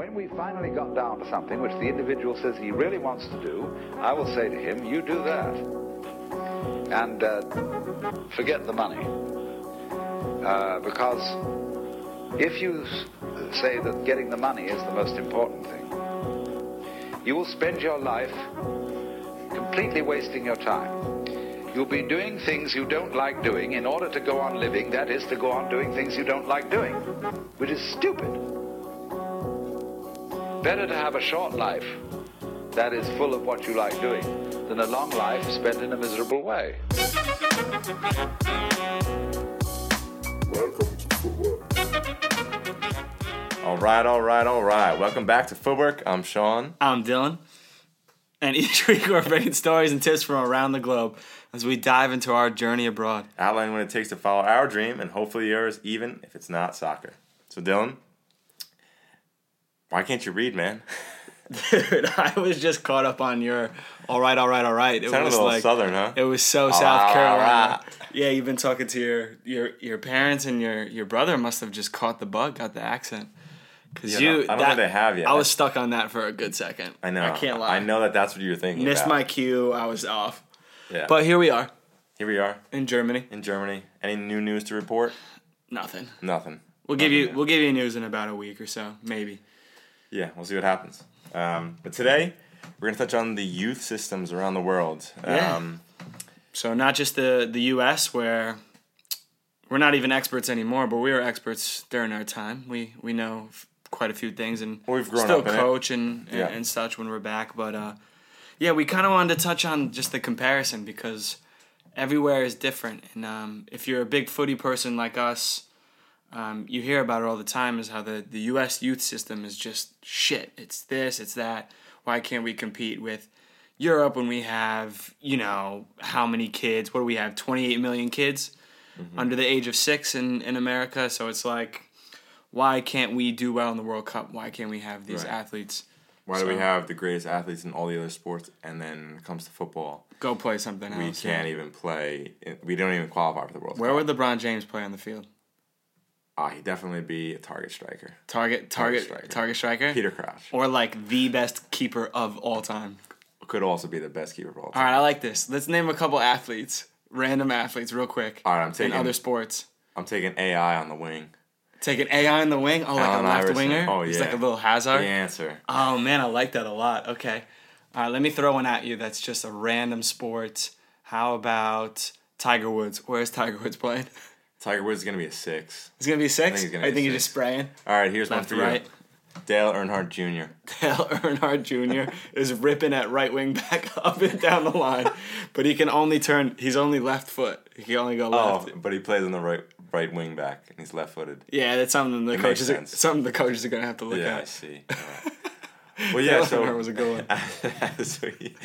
When we finally got down to something which the individual says he really wants to do, I will say to him, you do that. And uh, forget the money. Uh, because if you say that getting the money is the most important thing, you will spend your life completely wasting your time. You'll be doing things you don't like doing in order to go on living, that is, to go on doing things you don't like doing, which is stupid. Better to have a short life that is full of what you like doing than a long life spent in a miserable way. Welcome to Footwork. All right, all right, all right. Welcome back to Footwork. I'm Sean. I'm Dylan, and each week we're bringing stories and tips from around the globe as we dive into our journey abroad. Outlining what it takes to follow our dream and hopefully yours, even if it's not soccer. So, Dylan, why can't you read, man? Dude, I was just caught up on your all right, all right, all right. It Sounded a was little like southern, huh? it was so All South right, Carolina. right. Yeah, you've been talking to your your your parents and your your brother must have just caught the bug, got the accent. Cause Yeah, you, I don't that- they have yet. I was stuck on that for a good second. I know. I can't lie. I know that that's what you were thinking. Missed about. my cue. I was off. Yeah. But here we are here we are in Germany. in Germany. Any new news to report? Nothing. Nothing. We'll give you Nothing we'll give you news in about a week or so, maybe. Yeah, we'll see what happens. Um, but today, we're going to touch on the youth systems around the world. Yeah. Um, So not just the the U.S. where we're not even experts anymore, but we were experts during our time. We we know f- quite a few things and We've grown still coach and, and Yeah. and such when we're back. But uh, yeah, we kind of wanted to touch on just the comparison because everywhere is different. And um, if you're a big footy person like us, um, you hear about it all the time. Is how the the U.S. youth system is just shit. It's this. It's that. Why can't we compete with Europe when we have you know how many kids? What do we have? Twenty eight million kids under the age of six in in America. So it's like. Why can't we do well in the World Cup? Why can't we have these Right. athletes why do we have the greatest athletes in all the other sports, and then it comes to football, go play something we else? We can't even play. We don't even qualify for the World Where Cup. would LeBron James play on the field? Ah, he'd definitely be a target striker. Target, target, striker. target striker, Peter Crouch or like the best keeper of all time. could also be the best keeper of all All time. right, I like this. Let's name a couple athletes, random athletes, real quick. All right, I'm in taking other sports. I'm taking AI on the wing. Taking AI on the wing. Oh, like Allen a left Iverson. winger. Oh, He's yeah. like a little Hazard. The answer. Oh man, I like that a lot. Okay, all right. Let me throw one at you. That's just a random sport. How about Tiger Woods? Where's Tiger Woods playing? Tiger Woods is gonna be a six. He's gonna be a six. I he's think, gonna be he's six. just spraying. All right, here's Left one for right. you. Dale Earnhardt Jr. Dale Earnhardt Jr. is ripping at right wing back up and down the line, but he can only turn. He's only left foot. He can only go Oh, left. but he plays on the right right wing back, and he's left footed. Yeah, that's something the It coaches. Are, something the coaches are gonna have to look Yeah, I at. see. All right. well, yeah. Dale Earnhardt So was a good one. as we,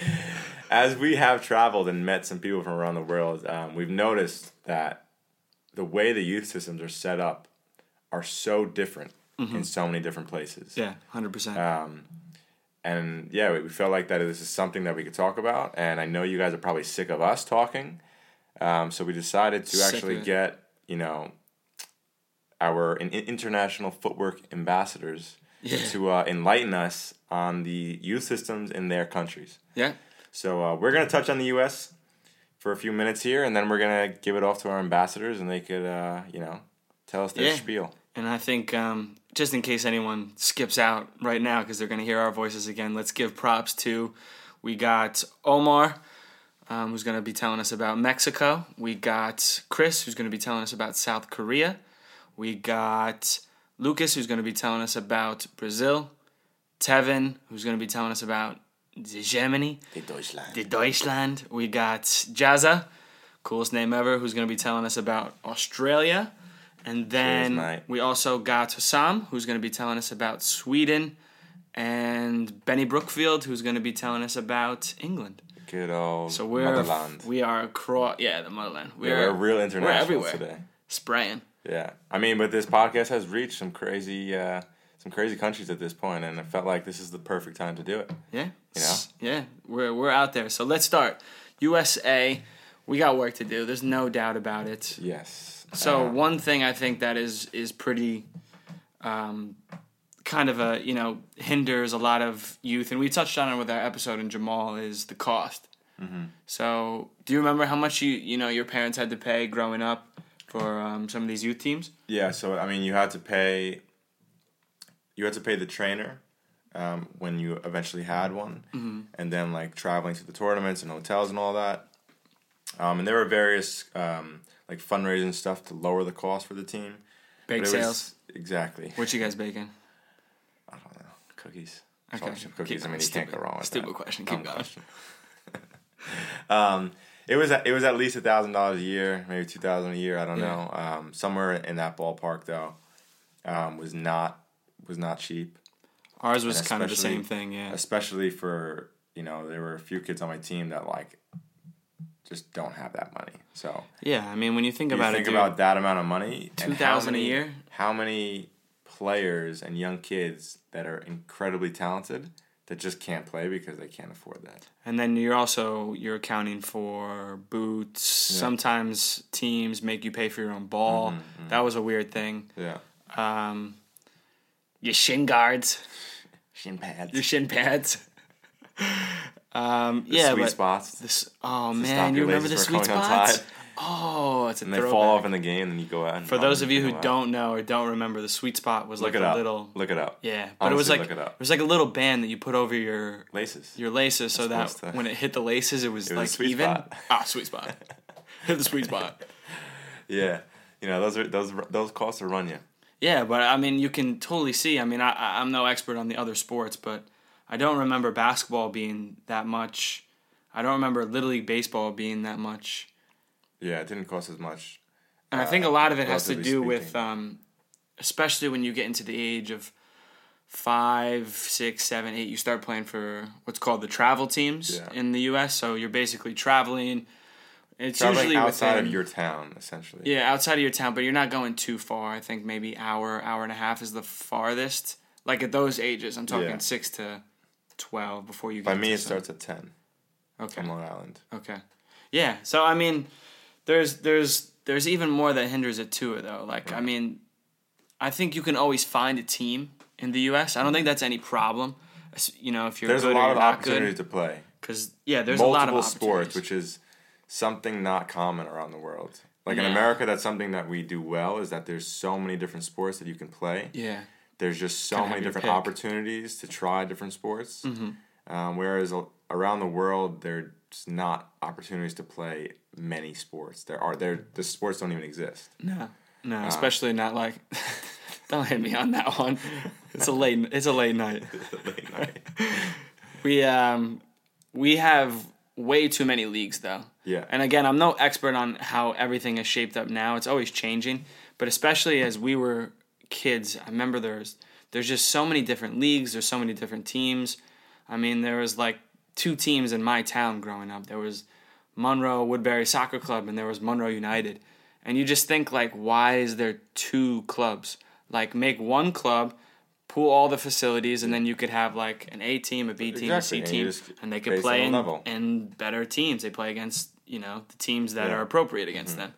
as we have traveled and met some people from around the world, um, we've noticed that the way the youth systems are set up are so different in so many different places. Mm-hmm. Yeah, hundred percent. Um, and yeah, we, we felt like that this is something that we could talk about. And I know you guys are probably sick of us talking. Um, so we decided to Sick actually get, you know, our in, international footwork ambassadors Yeah. to uh, enlighten us on the youth systems in their countries. Yeah, So uh, we're going to touch on the U.S. for a few minutes here, and then we're going to give it off to our ambassadors, and they could, uh, you know, tell us their Yeah. spiel. and I think um, just in case anyone skips out right now because they're gonna hear our voices again, let's give props to. We got Omar, um, who's gonna be telling us about Mexico. We got Chris, who's gonna be telling us about South Korea. We got Lucas, who's gonna be telling us about Brazil. Tevin, who's gonna be telling us about the Germany. The Deutschland. the Deutschland. We got Jazza, coolest name ever, who's going to be telling us about Australia. And then mate. we also got Hussam, who's going to be telling us about Sweden. And Benny Brookfield, who's going to be telling us about England. Good old So we're motherland. we are across yeah the motherland. We're, Yeah, we're real international everywhere. today. spraying. Yeah, I mean, but this podcast has reached some crazy, uh, some crazy countries at this point, and it felt like this is the perfect time to do it. Yeah. You know? Yeah, we're we're out there. So let's start. USA, we got work to do. There's no doubt about it. Yes. So Uh, one thing I think that is is pretty um, kind of a you know hinders a lot of youth, and we touched on it with our episode in Jamal is the cost. So, do you remember how much you you know your parents had to pay growing up for um, some of these youth teams? Yeah, so I mean, you had to pay. You had to pay the trainer um, when you eventually had one, Mm-hmm. and then like traveling to the tournaments and hotels and all that. Um, and there were various um, like fundraising stuff to lower the cost for the team. Bake it was- sales. exactly. What you guys baking? I don't know. Cookies. Okay. Cookies. Keep I mean, you can't go wrong with Stupid that. question. Dumb Keep going. question. um, it was it was at least a thousand dollars a year, maybe two thousand a year. I don't Yeah. know. Um, somewhere in that ballpark though, um, was not was not cheap, Ours was kind of the same thing. Yeah. especially for you know there were a few kids on my team that like just don't have that money. So Yeah. I mean, when you think you about think it, dude, about that amount of money, 2,000 a year? How many players and young kids that are incredibly talented that just can't play because they can't afford that? And then you're also you're accounting for boots. Sometimes teams make you pay for your own ball. Mm-hmm, That was a weird thing. Yeah, Um, your shin guards, shin pads, your shin pads. um, the yeah, sweet spots. this. Oh man, you remember the sweet spots? outside. Oh, it's a and they throwback. fall off in the game, and you go out. And For those of you who don't know or don't remember, the sweet spot was look like a up, little. look it up. Yeah, but it was like it it was like a little band that you put over your Laces. your laces so that when it hit the laces, it was It was like even. spot. Ah, sweet spot. hit the sweet spot. Yeah, you know those are those those costs to run you. Yeah, but I mean, you can totally see. I mean, I, I'm no expert on the other sports, but I don't remember basketball being that much. I don't remember Little League baseball being that much. Yeah, it didn't cost as much. And I think a lot of it has to do with, um, especially when you get into the age of five, six, seven, eight, you start playing for what's called the travel teams Yeah. in the U.S. So you're basically traveling. It's Traveling usually outside within, of your town, essentially. Yeah, outside of your town, but you're not going too far. I think maybe hour, hour and a half is the farthest. Like at those ages, I'm talking Yeah. six to twelve before you get. By me, it starts at ten Okay. on Long Island. Okay. Yeah. So I mean, there's there's there's even more that hinders it too, though. Like I mean, I think you can always find a team in the U.S. I don't think that's any problem. You know, if you're There's a lot of not opportunity good, to play. because yeah, there's a Multiple lot of sports, which is something not common around the world. Like in America, that's something that we do well. Is that there's so many different sports that you can play. yeah. There's just so Kinda many different pick. opportunities to try different sports. Mm-hmm. Um, whereas a- around the world, there's not opportunities to play many sports. There are there the sports don't even exist. No, no, Ah. especially not like. don't hit me on that one. It's a late. It's a late night. Late night. We um, we have way too many leagues though. Yeah. And again, I'm no expert on how everything is shaped up now. It's always changing, but especially as we were kids, I remember there's there's just so many different leagues. There's so many different teams. I mean, there was like two teams in my town growing up. There was Monroe Woodbury Soccer Club, and there was Monroe United. And you just think like, why is there two clubs? Like, make one club, pool all the facilities, and then you could have like an A team, a B team, Exactly, a and C team, just and they could play in, in better teams. They play against you know the teams that Yeah. Mm-hmm. are appropriate against them.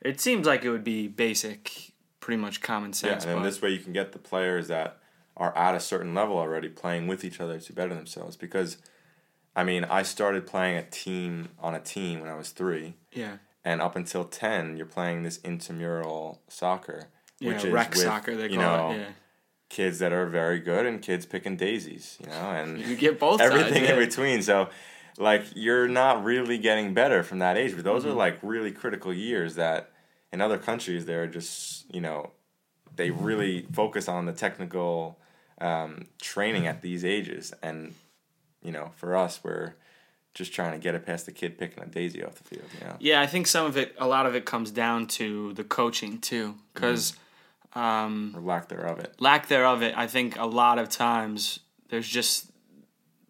It seems like it would be basic, pretty much common sense. Yeah, and but this way you can get the players that are at a certain level already playing with each other to better themselves. Because, I mean, I started playing a team on a team when I was three, yeah, and up until ten, you're playing this intramural soccer, yeah, which is rec with, soccer they you know it. Yeah, kids that are very good and kids picking daisies, you know, and you get both everything sides, yeah. in between. So, like, you're not really getting better from that age, but those Mm-hmm. are like really critical years that in other countries they're just, you know, they really focus on the technical um, training at these ages. And, you know, for us, we're just trying to get it past the kid picking a daisy off the field, you know? Yeah, I think some of it, a lot of it comes down to the coaching too, because Or lack thereof it. lack thereof it, I think a lot of times there's just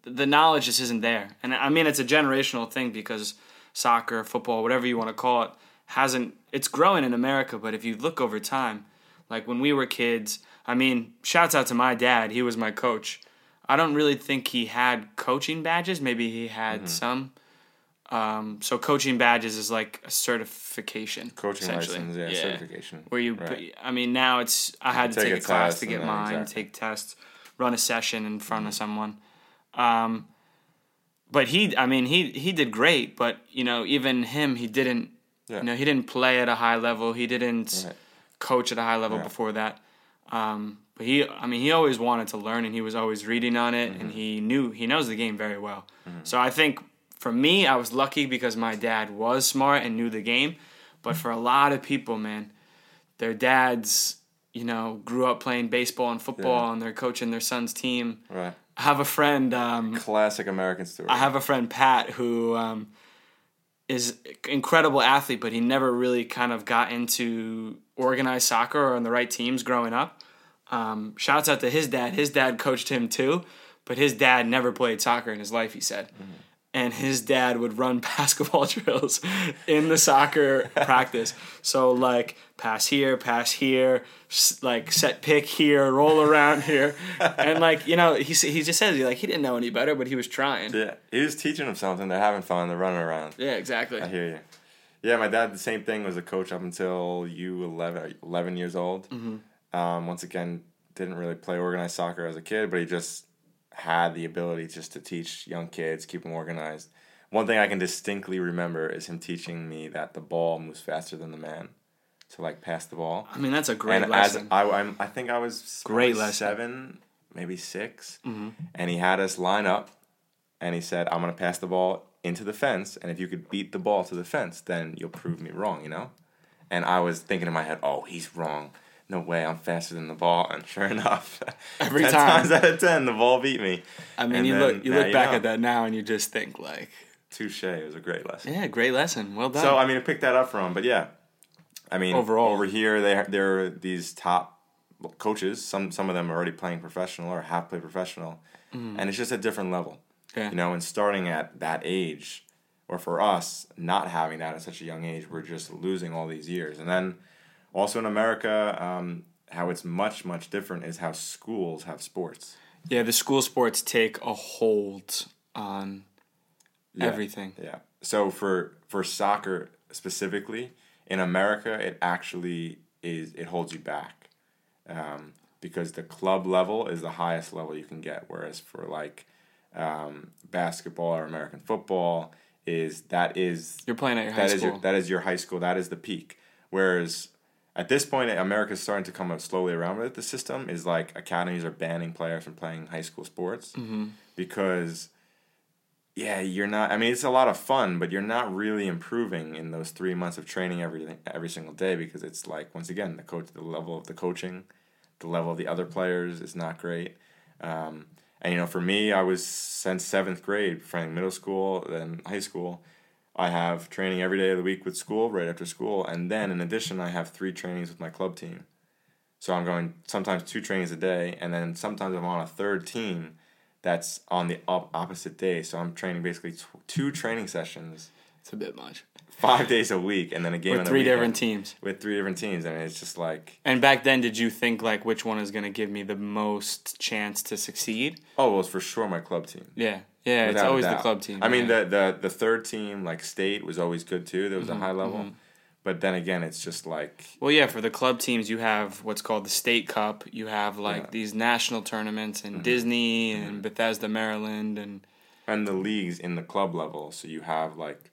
the knowledge just isn't there. And I mean, it's a generational thing because soccer, football, whatever you want to call it, hasn't, it's growing in America. But if you look over time, like when we were kids, I mean, shouts out to my dad, he was my coach. I don't really think he had coaching badges. Maybe he had some. Um, so coaching badges is like a certification. Coaching essentially. license, yeah, certification. Where you, Right. I mean, now it's I had to Take take, a class to get mine, exactly. take tests, run a session in front of someone. Um, but he, I mean, he he did great. But you know, even him, he didn't. Yeah. You know, he didn't play at a high level. He didn't Right. coach at a high level Yeah. before that. Um, but he, I mean, he always wanted to learn, and he was always reading on it, Mm-hmm. and he knew he knows the game very well. So I think for me, I was lucky because my dad was smart and knew the game. But for a lot of people, man, their dads, you know, grew up playing baseball and football, Yeah. and they're coaching their son's team. Right. I have a friend. Um, Classic American story. I have a friend Pat who um, is incredible athlete, but he never really kind of got into organized soccer or on the right teams growing up. Um, shouts out to his dad. His dad coached him too, but his dad never played soccer in his life. He said. And his dad would run basketball drills in the soccer practice. So like pass here, pass here, like set pick here, roll around here, and like you know he he just says he like he didn't know any better, but he was trying. Yeah, he was teaching them something. They're having fun. They're running around. Yeah, exactly. I hear you. Yeah, my dad, the same thing, was a coach up until you 11, 11 years old. Mm-hmm. Um, once again, didn't really play organized soccer as a kid, but he just had the ability just to teach young kids, keep them organized. One thing I can distinctly remember is him teaching me that the ball moves faster than the man to like pass the ball. I mean, that's a great and lesson. as I, I'm, I think I was Great lesson. seven, maybe 6 Mm-hmm. and he had us line up, and he said, "I'm gonna pass the ball into the fence, and if you could beat the ball to the fence, then you'll prove me wrong." You know, and I was thinking in my head, "Oh, he's wrong. No way, I'm faster than the ball." And sure enough, Every 10 time. times out of ten, the ball beat me. I mean, And you look you look back know. at that now and you just think like, Touche. It was a great lesson. yeah, great lesson. Well done. So I mean, I picked that up from him, but yeah, I mean, Overall. over here they there are these top coaches. Some some of them are already playing professional or have played professional, mm. and it's just a different level. Yeah. You know, and starting at that age, or for us not having that at such a young age, we're just losing all these years. And then also in America, um, how it's much much different is how schools have sports. yeah, the school sports take a hold on Yeah. everything. Yeah. So for for soccer specifically in America, it actually is it holds you back um, because the club level is the highest level you can get, whereas for like um, basketball or American football is that is You're playing at your high that is school. your that is your high school. That is the peak. Whereas at this point, America's starting to come up slowly around with it. The system is like academies are banning players from playing high school sports Mm-hmm. because, yeah, you're not. I mean, it's a lot of fun, but you're not really improving in those three months of training every every single day because it's like once again the coach, the level of the coaching, the level of the other players is not great. Um, and you know, for me, I was since seventh grade, from middle school, then high school. I have training every day of the week with school, right after school, and then in addition, I have three trainings with my club team. So I'm going sometimes two trainings a day, and then sometimes I'm on a third team that's on the op- opposite day. So I'm training basically tw- two training sessions, It's a bit much. five days a week, and then a game With three different teams. with three different teams, and it's just like, And back then, did you think like which one is going to give me the most chance to succeed? oh, well, it's for sure my club team. Yeah, yeah. it's always the club team. I mean, yeah. the, the the third team, like state, was always good too. There was Mm-hmm, a high level, but then again, it's just like Well, yeah, for the club teams, you have what's called the State Cup. You have like Yeah. Mm-hmm. these national tournaments in Disney and Bethesda, Maryland, and and the leagues in the club level. So you have like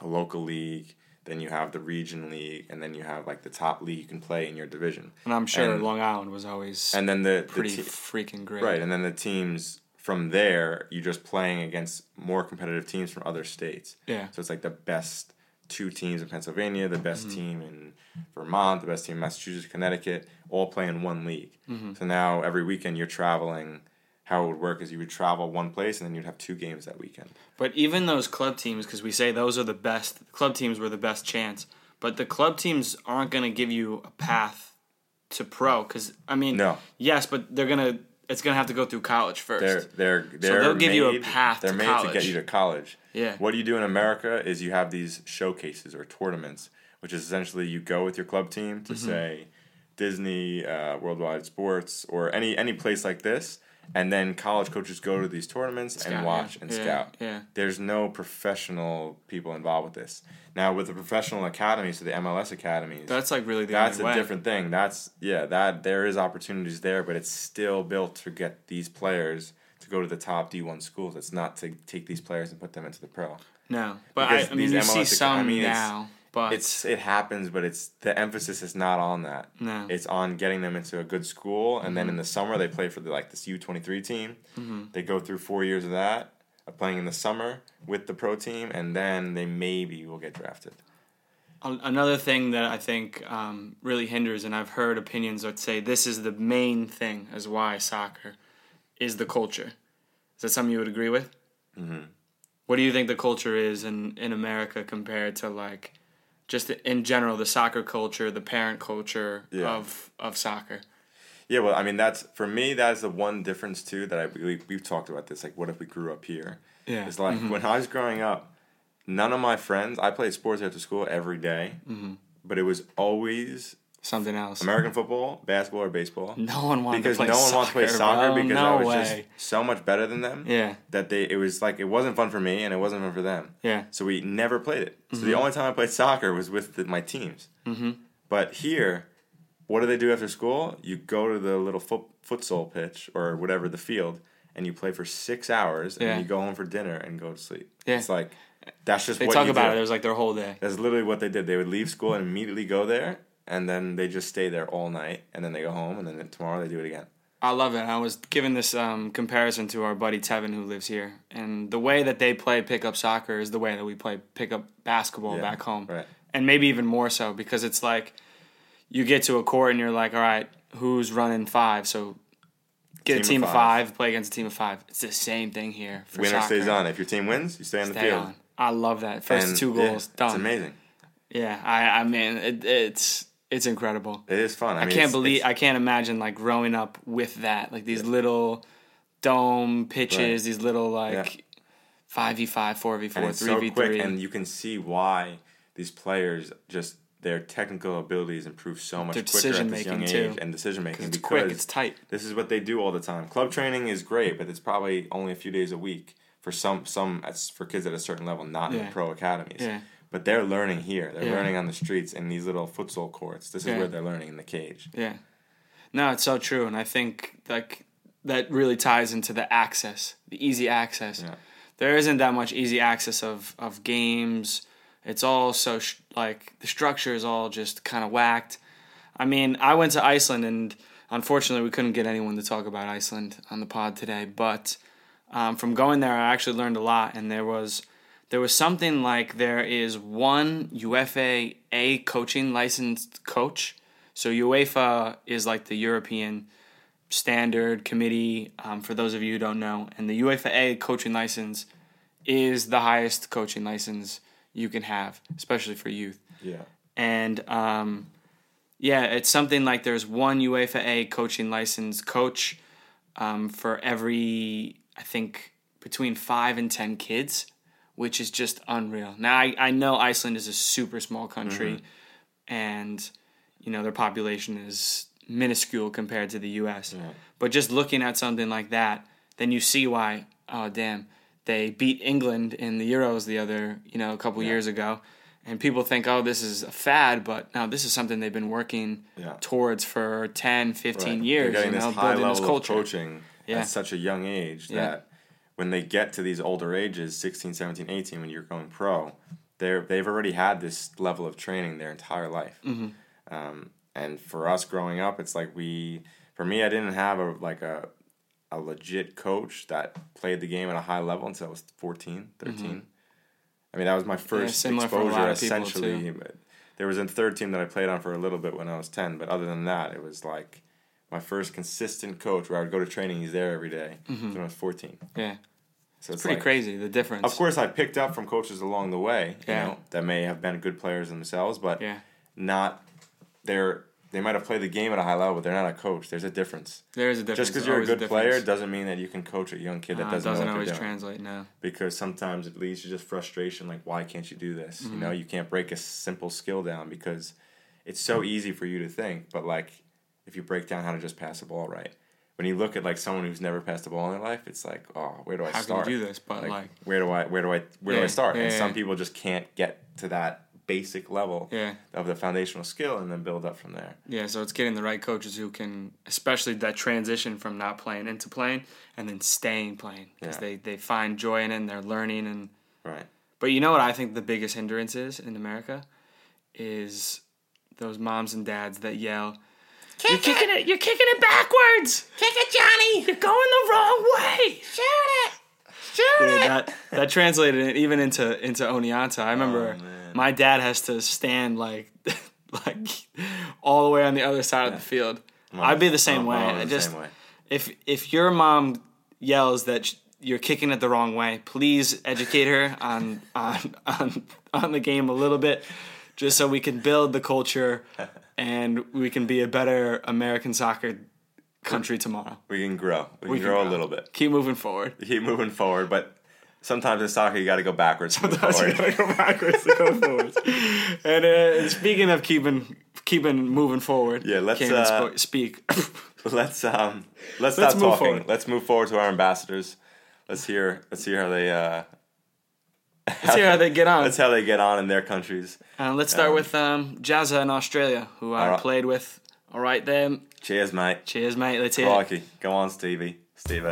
a local league, then you have the region league, and then you have like the top league you can play in your division. and I'm sure And- Long Island was always And then the, the pretty te- freaking great. right, and then the teams from there, you're just playing against more competitive teams from other states. Yeah. So it's like the best two teams in Pennsylvania, the best Mm-hmm. team in Vermont, the best team in Massachusetts, Connecticut, all play in one league. Mm-hmm. So now every weekend you're traveling. How it would work is you would travel one place and then you'd have two games that weekend. But even those club teams, because we say those are the best, club teams were the best chance. But the club teams aren't going to give you a path to pro. Because I mean, No. yes, but they're gonna. It's gonna have to go through college 1st They're they're they're they'll give you a made- path They're to made to get you to college. Yeah. What you do in America is you have these showcases or tournaments, which is essentially you go with your club team to Mm-hmm. say Disney, uh, Worldwide Sports, or any any place like this, and then college coaches go to these tournaments Scout, and watch yeah. and Yeah, scout. yeah. There's no professional people involved with this. Now with the professional academies, so the MLS academies, That's like really the that's only a way. different thing. That's yeah, that there is opportunities there, but it's still built to get these players to go to the top D one schools. It's not to take these players and put them into the pro. No, but I, Because I mean, these you see some I mean, now, but It's it happens, but it's the emphasis is not on that. No. It's on getting them into a good school, and then in the summer they play for the like this U twenty three team. They go through four years of that, of playing in the summer with the pro team, and then they maybe will get drafted. Another thing that I think um, really hinders, and I've heard opinions that say this is the main thing as why soccer is the culture. Is that something you would agree with? Mm-hmm. What do you think the culture is in, in America compared to like just in general the soccer culture, the parent culture Yeah. of of soccer? Yeah, well, I mean that's for me. That's the one difference too that I we, we've talked about this. Like, what if we grew up here? Yeah. It's like mm-hmm. when I was growing up, none of my friends. I played sports after school every day, mm-hmm. but it was always Something else. American football, basketball, or baseball. no one wanted because to play no one soccer, wants to play soccer bro. because no I was way. just so much better than them. Yeah. That they it was like it wasn't fun for me and it wasn't fun for them. Yeah. So we never played it. So Mm-hmm. the only time I played soccer was with the, my teams. Mm-hmm. But here, what do they do after school? You go to the little foot futsal pitch or whatever the field, and you play for six hours, and Yeah. then you go home for dinner and go to sleep. Yeah. It's like that's just They talk about do. it. It was like their whole day. That's literally what they did. They would leave school and immediately go there, and then they just stay there all night, and then they go home, and then tomorrow they do it again. I love it. I was giving this um, comparison to our buddy Tevin who lives here, and the way that they play pickup soccer is the way that we play pickup basketball Yeah, back home, right. and maybe even more so because it's like you get to a court and you're like, all right, who's running five? So get Team a team of five. five. play against a team of five. It's the same thing here. For Winner soccer. stays on. If your team wins, you stay on the field. on. I love that. First And, two yeah, goals done. It's amazing. Yeah, I, I mean, it, it's it's incredible. It is fun. I, I, mean, can't it's- believe it's- I can't imagine like growing up with that, like these little dome pitches, Right. these little like five v five, four v four, three v three, and you can see why these players just their technical abilities improve so much Their quicker at this young too. age and decision making It's because quick, it's tight. this is what they do all the time. Club training is great, but it's probably only a few days a week for some some as for kids at a certain level, not in Yeah. the pro academies. Yeah. But they're learning here. They're Yeah. learning on the streets in these little futsal courts. This is Yeah. where they're learning in the cage. Yeah, no, it's so true, and I think like that really ties into the access, the easy access. Yeah. There isn't that much easy access of of games. It's all so sh- like the structure is all just kind of whacked. I mean, I went to Iceland, and unfortunately, we couldn't get anyone to talk about Iceland on the pod today. But um, from going there, I actually learned a lot, and there was there was something like there is one UEFA A coaching licensed coach. So UEFA is like the European standard committee. Um, for those of you who don't know, and the UEFA A coaching license is the highest coaching license you can have, especially for youth Yeah. and um, yeah, it's something like there's one UEFA A coaching license coach um, for every I think between five and ten kids, which is just unreal. Now I, I know Iceland is a super small country, mm-hmm. and you know their population is minuscule compared to the U.S. But just looking at something like that, then you see why. Oh damn, they beat England in the Euros the other you know a couple years ago, and people think oh this is a fad, but no, this is something they've been working Yeah. towards for 10, 15 Right. years. You know, building this culture. coaching Yeah. at such a young age Yeah. that when they get to these older ages 16 17 18 when you're going pro they're they've already had this level of training their entire life Mm-hmm. um, and for us growing up it's like we for me i didn't have a like a a legit coach that played the game at a high level until i was 14 13 i mean that was my first a exposure lot of people, essentially there was a third team that i played on for a little bit when i was 10 but other than that it was like my first consistent coach where I would go to training. He's there every day when I was 14. Yeah, So it's pretty like- crazy the difference. Of course, I picked up from coaches along the way. You Yeah. know, that may have been good players themselves, but Yeah, not. They're they might have played the game at a high level, but they're not a coach. There's a difference. there is a difference. Just because you're a good player doesn't mean that you can coach a young kid that Uh, doesn't, doesn't know what always translate. No. Because sometimes it leads to just frustration. Like, why can't you do this? Mm-hmm. You know, you can't break a simple skill down because it's so easy for you to think, but like if you break down how to just pass the ball right. When you look at like someone who's never passed the ball in their life, it's like, oh, where do I How can start? you do this? But like, where do I where do I where do I start? yeah, and yeah. some people just can't get to that basic level yeah, of the foundational skill and then build up from there. yeah. So it's getting the right coaches who can, especially that transition from not playing into playing and then staying playing because Yeah. they they find joy in it and they're learning and. Right. But you know what I think the biggest hindrance is in America is those moms and dads that yell, "You're kicking it! You're kicking it backwards! Kick it, Johnny! You're going the wrong way! Shoot it! Shoot it!" That that translated it even into into Oneonta. I remember Oh, my dad has to stand like like all the way on the other side of the field. I'd be the same I'm way. all I the just same way. if if your mom yells that sh- you're kicking it the wrong way, please educate her on on on on the game a little bit, just so we can build the culture and we can be a better American soccer country tomorrow. We can grow. We can We can grow a little bit. Keep moving forward. Keep moving forward, but sometimes in soccer you got to go backwards. Sometimes you gotta go backwards to go forwards. And, uh, speaking of keeping keeping moving forward, Yeah, let's, can't uh, speak. let's um let's, Let's stop move talking. forward. Let's move forward to our ambassadors. Let's hear let's hear how they uh Let's see how they get on. That's how they get on in their countries. Uh, let's start Um, with um, Jazza in Australia, who I Alright. played with. All right, then. Cheers, mate. Cheers, mate. Let's hear it. Crikey. Go on, Stevie. Steve.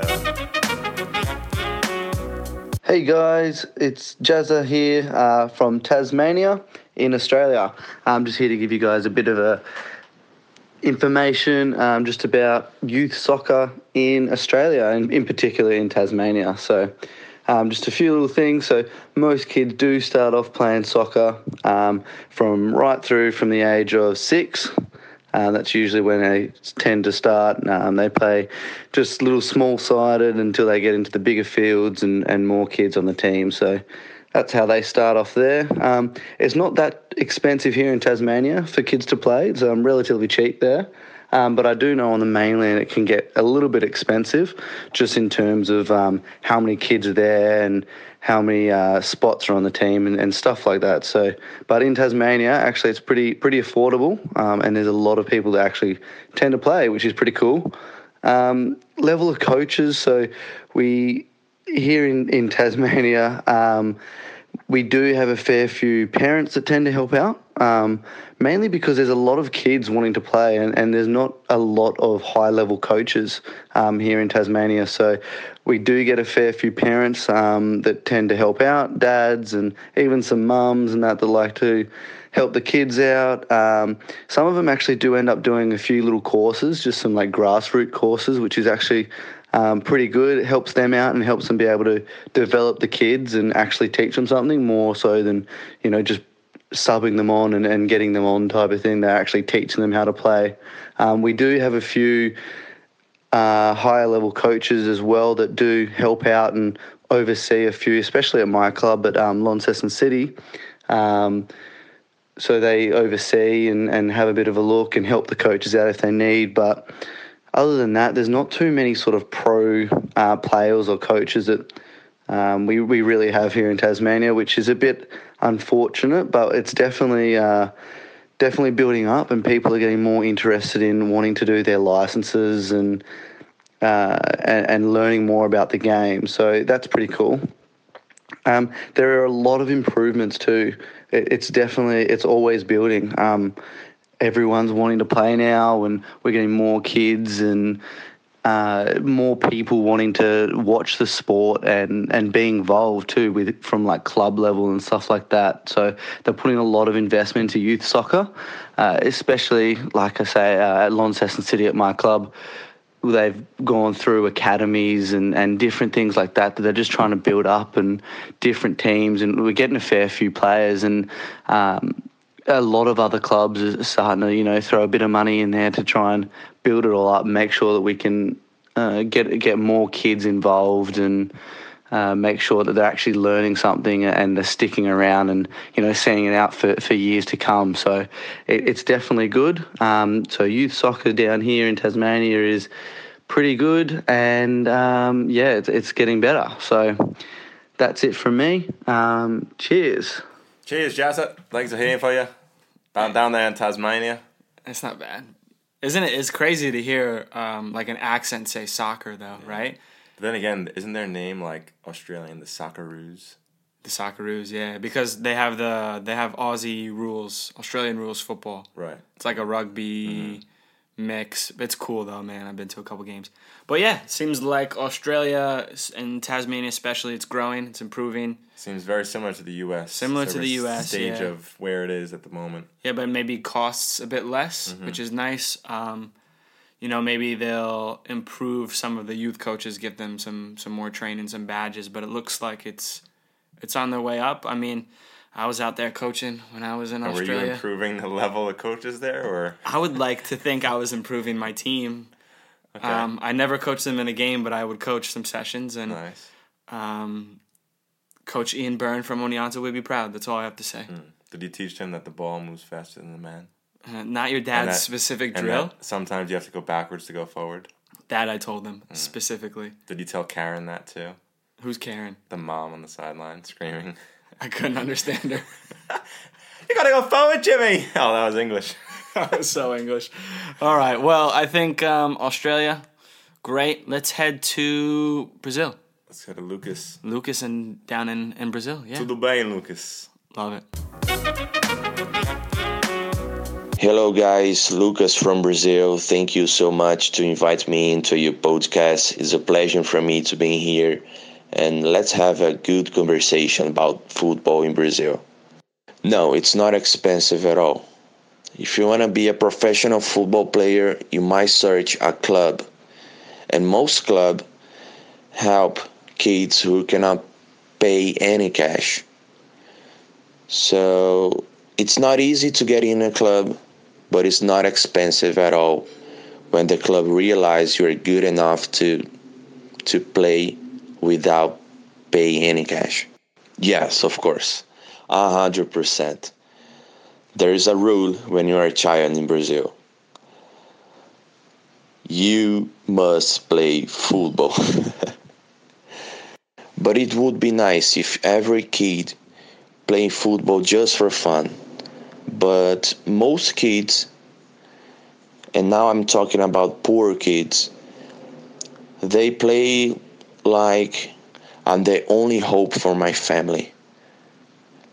Hey guys, it's Jazza here uh, from Tasmania in Australia. I'm just here to give you guys a bit of a information um, just about youth soccer in Australia and in particular in Tasmania. So um, just a few little things. So most kids do start off playing soccer um, from right through from the age of six. Uh, that's usually when they tend to start. Um, they play just little small sided until they get into the bigger fields and, and more kids on the team. So that's how they start off there. Um, it's not that expensive here in Tasmania for kids to play. It's um, relatively cheap there. Um, but I do know on the mainland it can get a little bit expensive just in terms of um, how many kids are there and how many uh, spots are on the team and, and stuff like that. So, but in Tasmania, actually, it's pretty pretty affordable, um, and there's a lot of people that actually tend to play, which is pretty cool. Um, level of coaches, so we here in in Tasmania. We do have a fair few parents that tend to help out, um, mainly because there's a lot of kids wanting to play, and, and there's not a lot of high level coaches um, here in Tasmania. So we do get a fair few parents um, that tend to help out, dads, and even some mums and that that like to help the kids out. Um, some of them actually do end up doing a few little courses, just some like grassroots courses, which is actually um, pretty good. It helps them out and helps them be able to develop the kids and actually teach them something more so than, you know, just subbing them on and, and getting them on type of thing. They're actually teaching them how to play. Um, we do have a few uh, higher level coaches as well that do help out and oversee a few, especially at my club at um, Launceston City. Um, so they oversee and, and have a bit of a look and help the coaches out if they need. But other than that, there's not too many sort of pro uh, players or coaches that um, we, we really have here in Tasmania, which is a bit unfortunate, but it's definitely uh, definitely building up, and people are getting more interested in wanting to do their licenses and uh, and, and learning more about the game. So that's pretty cool. Um, there are a lot of improvements too. It, it's definitely it's always building. Um, everyone's wanting to play now, and we're getting more kids and uh, more people wanting to watch the sport and, and be involved too with from like club level and stuff like that. So they're putting a lot of investment into youth soccer, uh, especially like I say uh, at Launceston City at my club. They've gone through academies and, and different things like that that they're just trying to build up and different teams and we're getting a fair few players and um, a lot of other clubs are starting to, you know, throw a bit of money in there to try and build it all up and make sure that we can uh, get get more kids involved and uh, make sure that they're actually learning something and they're sticking around and you know seeing it out for, for years to come. So it, it's definitely good. Um, so youth soccer down here in Tasmania is pretty good, and um, yeah, it's, it's getting better. So that's it from me. Um, cheers. Cheers, Jazza. Thanks for hearing for you. Down, down there in Tasmania. It's not bad. Isn't it? It's crazy to hear um, like an accent say soccer though, right? But then again, isn't their name like Australian, the Socceroos? The Socceroos, yeah, because they have the they have Aussie rules, Australian rules football. Right. It's like a rugby mix. It's cool though, man. I've been to a couple games. But yeah, seems like Australia and Tasmania especially, it's growing, it's improving. Seems very similar to the U.S. Similar to the US, Stage yeah. of where it is at the moment. Yeah, but maybe costs a bit less, which is nice. Um, you know, maybe they'll improve some of the youth coaches, give them some some more training, some badges. But it looks like it's it's on their way up. I mean, I was out there coaching when I was in Australia. Were you improving the level of coaches there, or I would like to think I was improving my team. Um, I never coached them in a game, but I would coach some sessions, and nice? um, Coach Ian Byrne from Oneonta would be proud. That's all I have to say. Did you teach him that the ball moves faster than the man? Uh, not your dad's that- specific drill. sometimes you have to go backwards to go forward. That I told them specifically. Did you tell Karen that too? Who's Karen? The mom on the sideline screaming, I couldn't understand her. "You gotta go forward, Jimmy!" Oh, that was English. That was so English. All right. Well, I think um, Australia, great. Let's head to Brazil. Let's head to Lucas. Lucas and down in, in Brazil. Yeah. Tudo bem, Lucas? Love it. Hello, guys. Lucas from Brazil. Thank you so much to invite me into your podcast. It's a pleasure for me to be here, and let's have a good conversation about football in Brazil. No, it's not expensive at all. If you want to be a professional football player, you might search a club, and most clubs help kids who cannot pay any cash. So it's not easy to get in a club, but it's not expensive at all when the club realize you're good enough to to play without paying any cash. Yes, of course. A hundred percent. There is a rule when you're a child in Brazil. You must play football. but it would be nice if every kid playing football just for fun. But most kids, and now I'm talking about poor kids, they play like I'm the only hope for my family.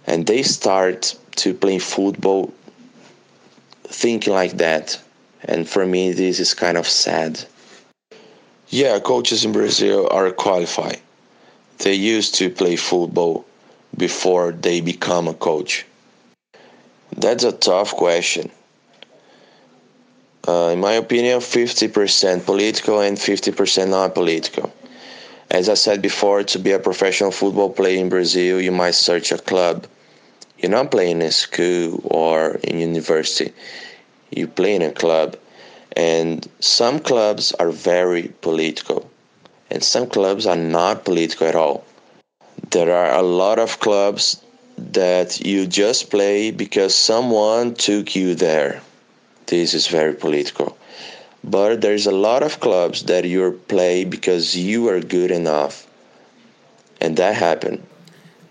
And they start to play football thinking like that. And for me, this is kind of sad. Yeah, coaches in Brazil are qualified. They used to play football before they become a coach? That's a tough question. Uh, in my opinion, 50% political and 50% non political. As I said before, to be a professional football player in Brazil, you might search a club. You're not playing in school or in university, you play in a club. And some clubs are very political, and some clubs are not political at all there are a lot of clubs that you just play because someone took you there. This is very political. But there's a lot of clubs that you play because you are good enough. And that happened.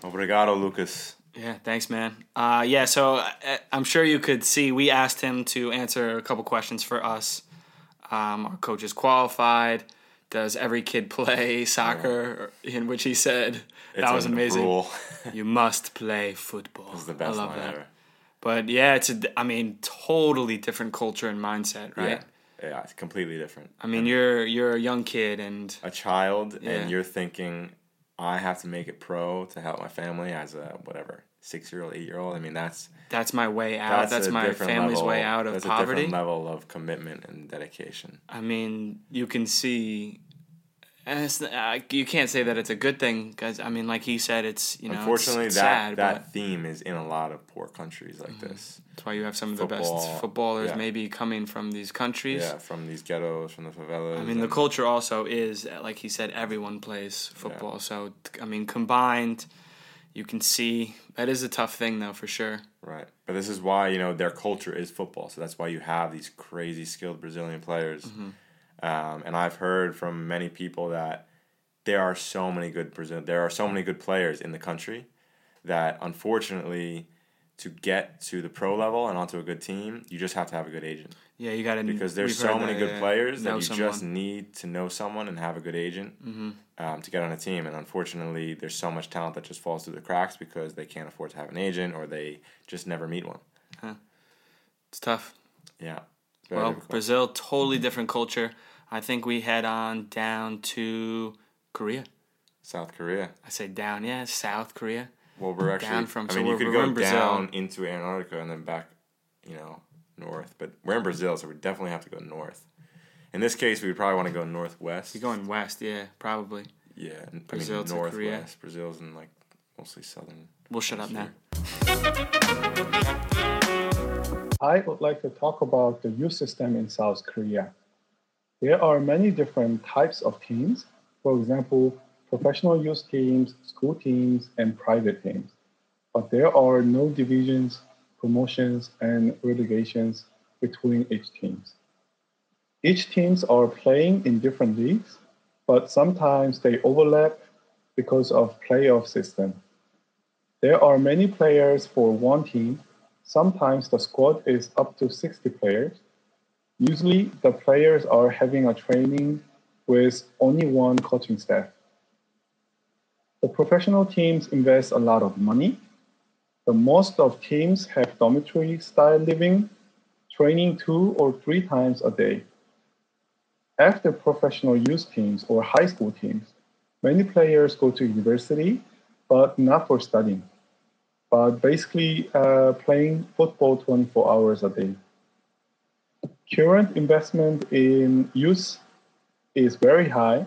Obrigado, Lucas. Yeah, thanks, man. Uh, yeah, so uh, I'm sure you could see we asked him to answer a couple questions for us. Um, our coach is qualified. Does every kid play soccer? In which he said It's that was amazing. rule. You must play football. It's the best I love line that. ever. But yeah, it's a, I mean, totally different culture and mindset, right? Yeah. Yeah, it's completely different. I mean, you're you're a young kid, and a child Yeah. and you're thinking I have to make it pro to help my family as a whatever six year old, eight year old. I mean that's that's my way out. That's, a my family's level- way out of that's a poverty. different level of commitment and dedication. I mean, you can see, uh, you can't say that it's a good thing because I mean, like he said, it's you know, Unfortunately, it's, that sad, that Mm-hmm. theme is in a lot of poor countries like this. that's why you have some of the best footballers yeah. maybe coming from these countries. Yeah, from these ghettos, from the favelas. I mean, the culture also is like he said, everyone plays football. So I mean, combined, you can see that is a tough thing though for sure. Right. But this is why, you know, their culture is football. So that's why you have these crazy skilled Brazilian players. Mm-hmm. Um, and I've heard from many people that there are so many good Brazil there are so many good players in the country that unfortunately to get to the pro level and onto a good team, you just have to have a good agent Yeah, you got to because there's so many good players that you just need to know someone and have a good agent um, to get on a team. And unfortunately, there's so much talent that just falls through the cracks because they can't afford to have an agent or they just never meet one. It's tough. Yeah. Very Well. Brazil, totally mm-hmm. different culture. I think we head on down to Korea. South Korea. I say down, yeah, South Korea. Well, we're actually. Down from- I so mean, you could go in Brazil. down into Antarctica and then back, you know, north. But we're in Brazil, so we definitely have to go north. In this case, we would probably want to go northwest. You're going west, yeah, probably. Yeah, Brazil I to mean, Korea. northwest. Brazil's in like mostly southern. We'll shut up now. I would like to talk about the youth system in South Korea. There are many different types of teams. For example, professional youth teams, school teams, and private teams. But there are no divisions, promotions, and relegations between each teams. Each teams are playing in different leagues, but sometimes they overlap because of playoff system. There are many players for one team. Sometimes the squad is up to 60 players. Usually, the players are having a training with only one coaching staff. The professional teams invest a lot of money. The most of teams have dormitory style living, training two or three times a day. After professional youth teams or high school teams, many players go to university, but not for studying but basically uh, playing football 24 hours a day. Current investment in youth is very high.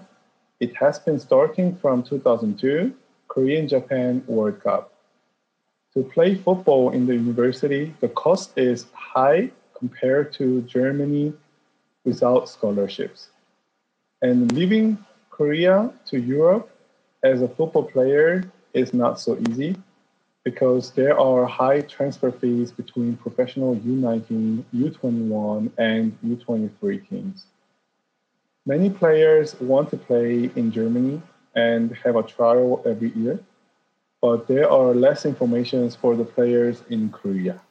It has been starting from 2002 Korean Japan World Cup. To play football in the university, the cost is high compared to Germany without scholarships. And leaving Korea to Europe as a football player is not so easy because there are high transfer fees between professional U19, U21, and U23 teams. Many players want to play in Germany and have a trial every year, but there are less information for the players in Korea.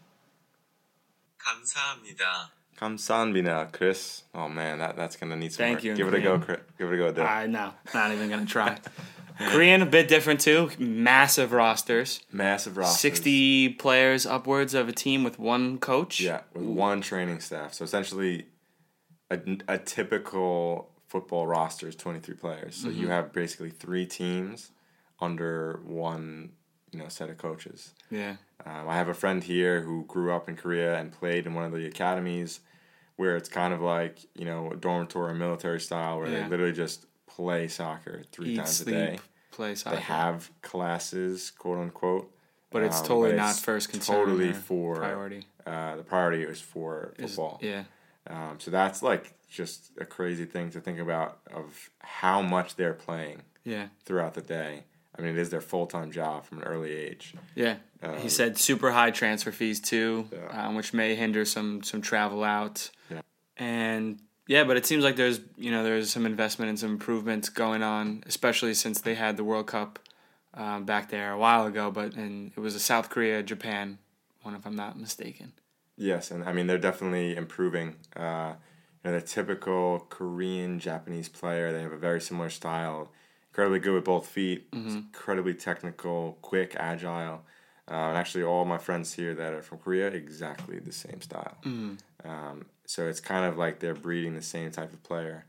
감사합니다. Kamsanbina, Chris. Oh man, that, that's gonna need some Thank work. you, Give it a go, Korean. Chris. Give it a go, Dale. I know, not even gonna try. Korean a bit different too. Massive rosters, Massive rosters. sixty players upwards of a team with one coach. Yeah, with one training staff. So essentially, a, a typical football roster is 23 players. So Mm-hmm. you have basically three teams under one, you know, set of coaches. yeah, Um, I have a friend here who grew up in Korea and played in one of the academies where it's kind of like, you know, a dormitory military style where Yeah. they literally just play soccer three eat, times sleep, a day. play soccer. They have classes, quote unquote. but it's um, totally but not it's first concern. Totally for priority. Uh, the priority is for Is- football. yeah, Um, so that's like just a crazy thing to think about of how much they're playing yeah, throughout the day. I mean, it is their full time job from an early age. yeah. he said super high transfer fees too, Um, Yeah. um, which may hinder some some travel out. Yeah. And yeah, but it seems like there's you know there's some investment and some improvements going on, especially since they had the World Cup um, back there a while ago. But and it was a South Korea Japan one, if I'm not mistaken. Yes, and I mean they're definitely improving. Uh, you know, the typical Korean Japanese player, they have a very similar style. Incredibly good with both feet, incredibly technical, quick, agile. Uh, and actually, all my friends here that are from Korea, exactly the same style. Um, so it's kind of like they're breeding the same type of player,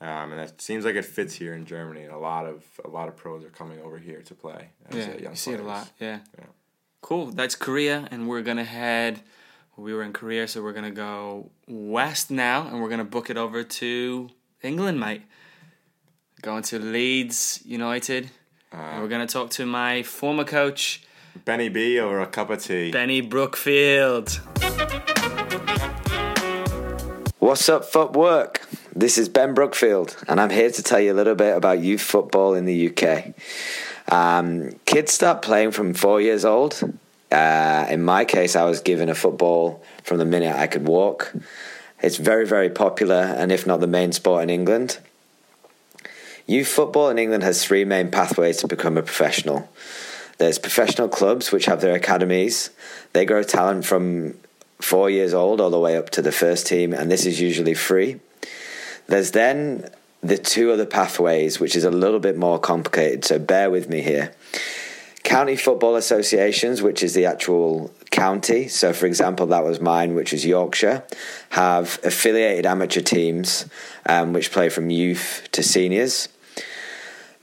um, and it seems like it fits here in Germany. And a lot of a lot of pros are coming over here to play. as, Yeah, uh, young you see it a lot. Yeah. Yeah. Cool. That's Korea, and we're gonna head. We were in Korea, so we're gonna go west now, and we're gonna book it over to England, mate. Going to Leeds United, and we're gonna talk to my former coach, Benny B over a cup of tea. Benny Brookfield. What's up, footwork? This is Ben Brookfield, and I'm here to tell you a little bit about youth football in the UK. Um, kids start playing from four years old. Uh, in my case, I was given a football from the minute I could walk. It's very, very popular, and if not the main sport in England. Youth football in England has three main pathways to become a professional. There's professional clubs which have their academies. They grow talent from four years old all the way up to the first team, and this is usually free. There's then the two other pathways, which is a little bit more complicated, so bear with me here. County football associations, which is the actual county, so for example, that was mine, which is Yorkshire, have affiliated amateur teams um, which play from youth to seniors.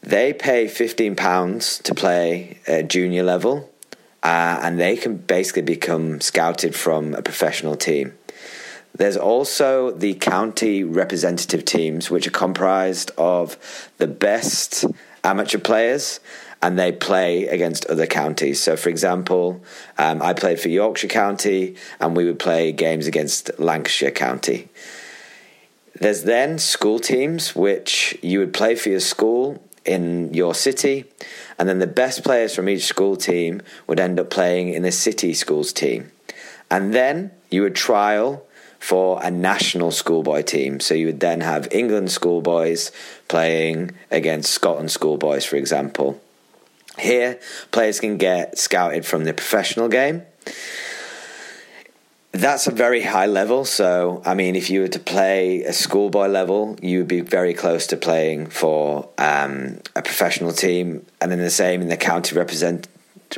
They pay £15 to play at junior level, uh, and they can basically become scouted from a professional team. There's also the county representative teams, which are comprised of the best amateur players and they play against other counties. So, for example, um, I played for Yorkshire County and we would play games against Lancashire County. There's then school teams, which you would play for your school in your city, and then the best players from each school team would end up playing in the city schools team. And then you would trial for a national schoolboy team. So you would then have England schoolboys playing against Scotland schoolboys, for example. Here, players can get scouted from the professional game. That's a very high level. So, I mean, if you were to play a schoolboy level, you would be very close to playing for um, a professional team. And then the same in the county represent,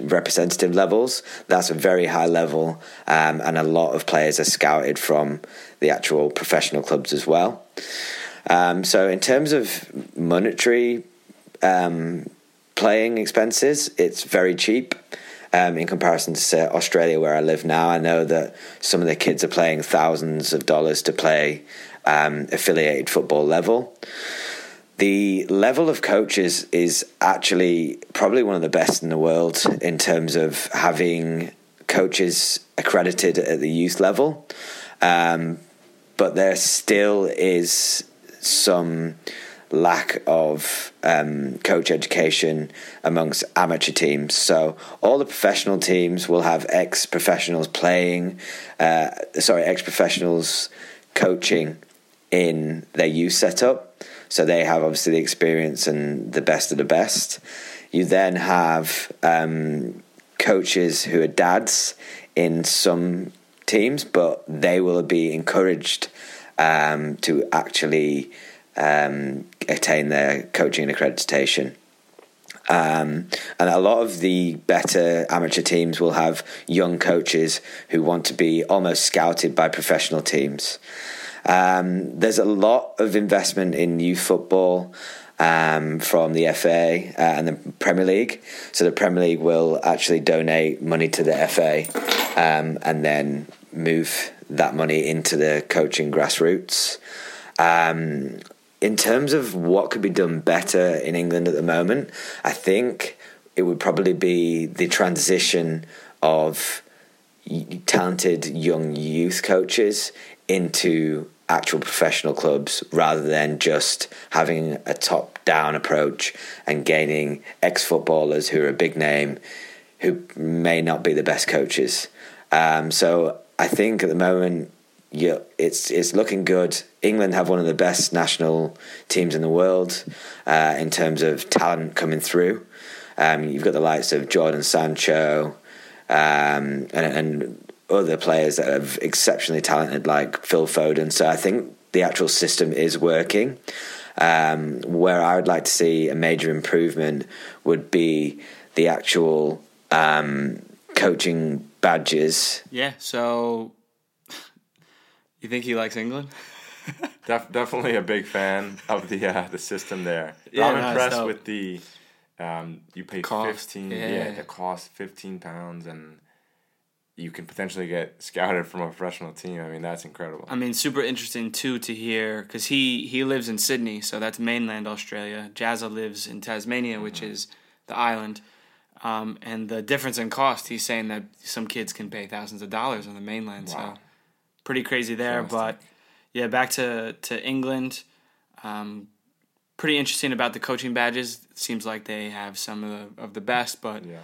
representative levels. That's a very high level, um, and a lot of players are scouted from the actual professional clubs as well. Um, so, in terms of monetary um, playing expenses, it's very cheap. Um, in comparison to say Australia, where I live now, I know that some of the kids are playing thousands of dollars to play um, affiliated football level. The level of coaches is actually probably one of the best in the world in terms of having coaches accredited at the youth level. Um, but there still is some lack of um, coach education amongst amateur teams. So all the professional teams will have ex professionals playing, uh, sorry, ex professionals coaching in their youth setup. So they have obviously the experience and the best of the best. You then have um, coaches who are dads in some teams, but they will be encouraged um, to actually um, attain their coaching accreditation. Um, and a lot of the better amateur teams will have young coaches who want to be almost scouted by professional teams. Um, there's a lot of investment in youth football um, from the FA uh, and the Premier League. So the Premier League will actually donate money to the FA um, and then move that money into the coaching grassroots. Um, in terms of what could be done better in England at the moment, I think it would probably be the transition of talented young youth coaches into actual professional clubs rather than just having a top down approach and gaining ex footballers who are a big name who may not be the best coaches. Um, so I think at the moment, yeah, it's it's looking good. England have one of the best national teams in the world uh, in terms of talent coming through. Um, you've got the likes of Jadon Sancho um, and, and other players that are exceptionally talented, like Phil Foden. So I think the actual system is working. Um, where I would like to see a major improvement would be the actual um, coaching badges. Yeah. So you think he likes England? Def- definitely a big fan of the uh, the system there. Yeah, I'm no, impressed with the um, you pay Cost, fifteen. yeah. Yeah. the cost fifteen pounds, and you can potentially get scouted from a professional team. I mean, that's incredible. I mean, super interesting too to hear because he he lives in Sydney, so that's mainland Australia. Jazza lives in Tasmania, which Mm-hmm. is the island. Um, and the difference in cost, he's saying that some kids can pay thousands of dollars on the mainland. So Wow. Pretty crazy there. Fantastic. But yeah, back to to England. Um, pretty interesting about the coaching badges. Seems like they have some of the of the best, but yeah,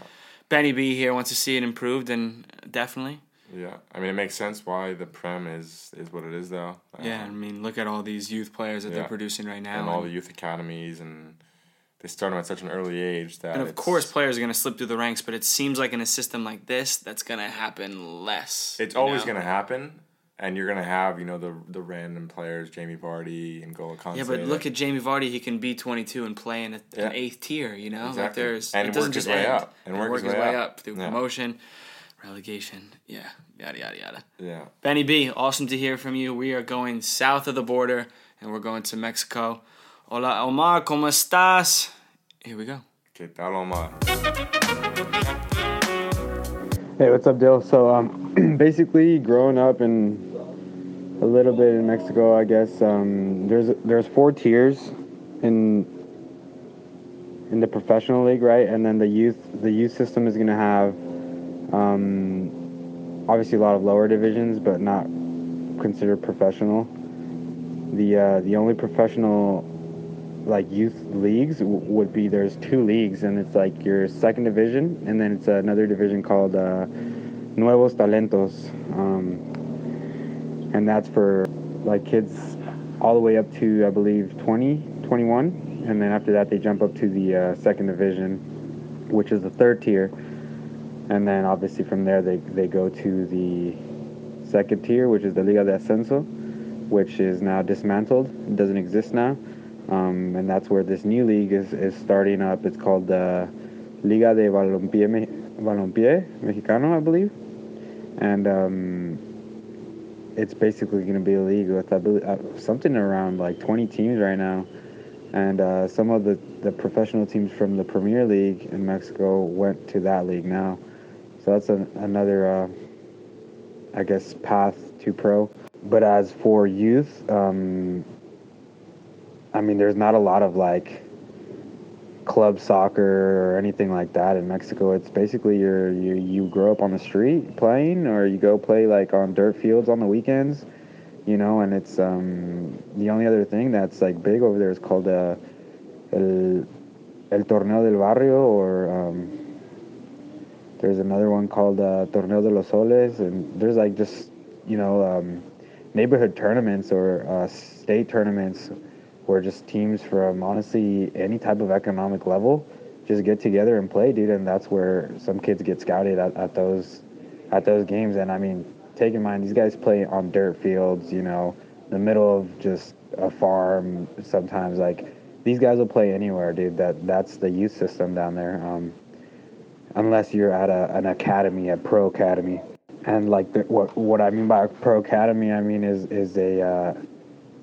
Benny B here wants to see it improved, and definitely. yeah. I mean, it makes sense why the prem is is what it is, though. Yeah, I Um, mean, look at all these youth players that Yeah. they're producing right now. and all and- the youth academies and they start them at such an early age that And of course, players are going to slip through the ranks, but it seems like in a system like this, that's going to happen less. it's always going to happen, and you're going to have you know the the random players, Jamie Vardy and Gola Yeah, but look at Jamie Vardy. He can be 22 and play in a, Yeah. an eighth tier. You know, like Exactly. there's And it doesn't just way end. up. And work his way up. through Yeah. promotion, relegation. Yeah, yada yada yada. yeah. Benny B, awesome to hear from you. We are going south of the border, and we're going to Mexico. Hola, Omar, cómo estás? Here we go. ¿Qué tal, Omar? Hey, what's up, Dill? So, um, basically, growing up in a little bit in Mexico, I guess um, there's there's four tiers in in the professional league, right? And then the youth the youth system is gonna have um, obviously a lot of lower divisions, but not considered professional. The uh, the only professional like youth leagues w- would be there's two leagues and it's like your second division and then it's another division called uh, Nuevos Talentos. Um, and that's for like kids all the way up to I believe 20 21 and then after that they jump up to the uh, second division which is the third tier. And then obviously from there they, they go to the second tier which is the Liga de Ascenso which is now dismantled it doesn't exist now um, and that's where this new league is, is starting up. It's called the Liga de Balompié, Me- Balompié Mexicano, I believe, and um, it's basically going to be a league with I believe, uh, something around like 20 teams right now, and uh, some of the, the professional teams from the Premier League in Mexico went to that league now, so that's an, another, uh, I guess, path to pro. But as for youth, um, I mean, there's not a lot of like club soccer or anything like that in Mexico. It's basically you're, you you grow up on the street playing, or you go play like on dirt fields on the weekends, you know. And it's um, the only other thing that's like big over there is called uh, el el torneo del barrio, or um, there's another one called uh, torneo de los soles, and there's like just you know um, neighborhood tournaments or uh, state tournaments where just teams from honestly any type of economic level just get together and play, dude. And that's where some kids get scouted at, at those at those games. And I mean, take in mind these guys play on dirt fields, you know, the middle of just a farm. Sometimes like these guys will play anywhere, dude. That that's the youth system down there. Um, unless you're at a, an academy, a pro academy. And like the, what what I mean by pro academy, I mean is is a uh,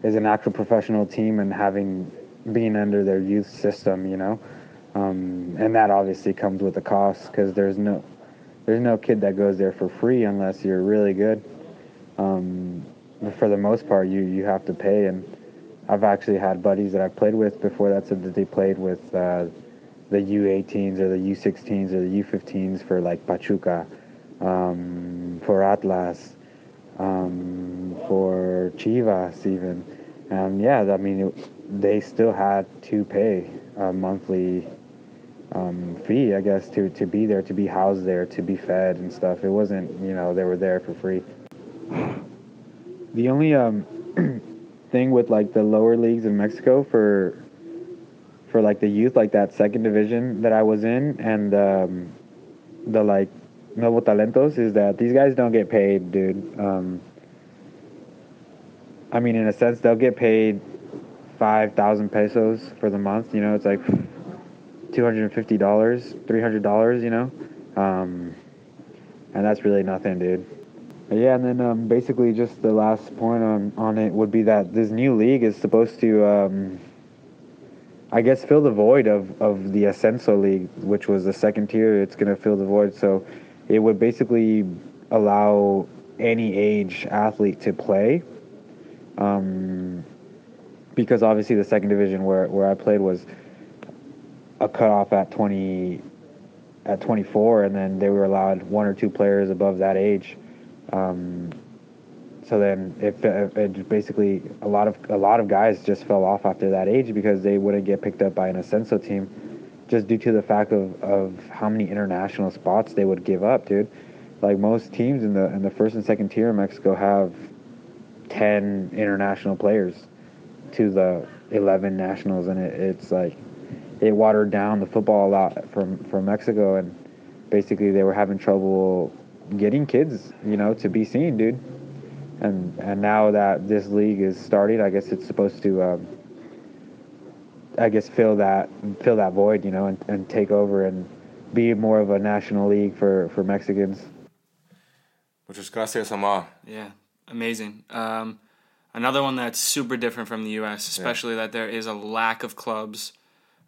is an actual professional team and having being under their youth system, you know, um, and that obviously comes with a cost because there's no there's no kid that goes there for free unless you're really good. Um, but for the most part, you you have to pay, and I've actually had buddies that I've played with before that said that they played with uh, the U18s or the U16s or the U15s for like Pachuca, um, for Atlas um, for Chivas even. And yeah, I mean, it, they still had to pay a monthly um, fee, I guess, to, to be there, to be housed there, to be fed and stuff. It wasn't, you know, they were there for free. The only um, thing with like the lower leagues in Mexico for for like the youth, like that second division that I was in, and um, the like Nuevo Talentos is that these guys don't get paid, dude. Um, I mean, in a sense, they'll get paid five thousand pesos for the month. You know, it's like two hundred and fifty dollars, three hundred dollars. You know, um, and that's really nothing, dude. But yeah, and then um, basically just the last point on on it would be that this new league is supposed to. Um, I guess fill the void of, of the Ascenso League, which was the second tier. It's gonna fill the void, so it would basically allow any age athlete to play. Um, because obviously the second division where, where I played was a cutoff at 20 at 24, and then they were allowed one or two players above that age. Um, so then it, it, basically a lot of a lot of guys just fell off after that age because they wouldn't get picked up by an Ascenso team just due to the fact of, of how many international spots they would give up, dude. Like most teams in the in the first and second tier in Mexico have ten international players to the eleven nationals, and it, it's like it watered down the football a lot from from Mexico, and basically they were having trouble getting kids, you know, to be seen, dude. And and now that this league is starting, I guess it's supposed to, um, I guess, fill that fill that void, you know, and, and take over and be more of a national league for for Mexicans. Muchas gracias, Omar. Yeah, amazing. Um, another one that's super different from the U.S., especially that there is a lack of clubs,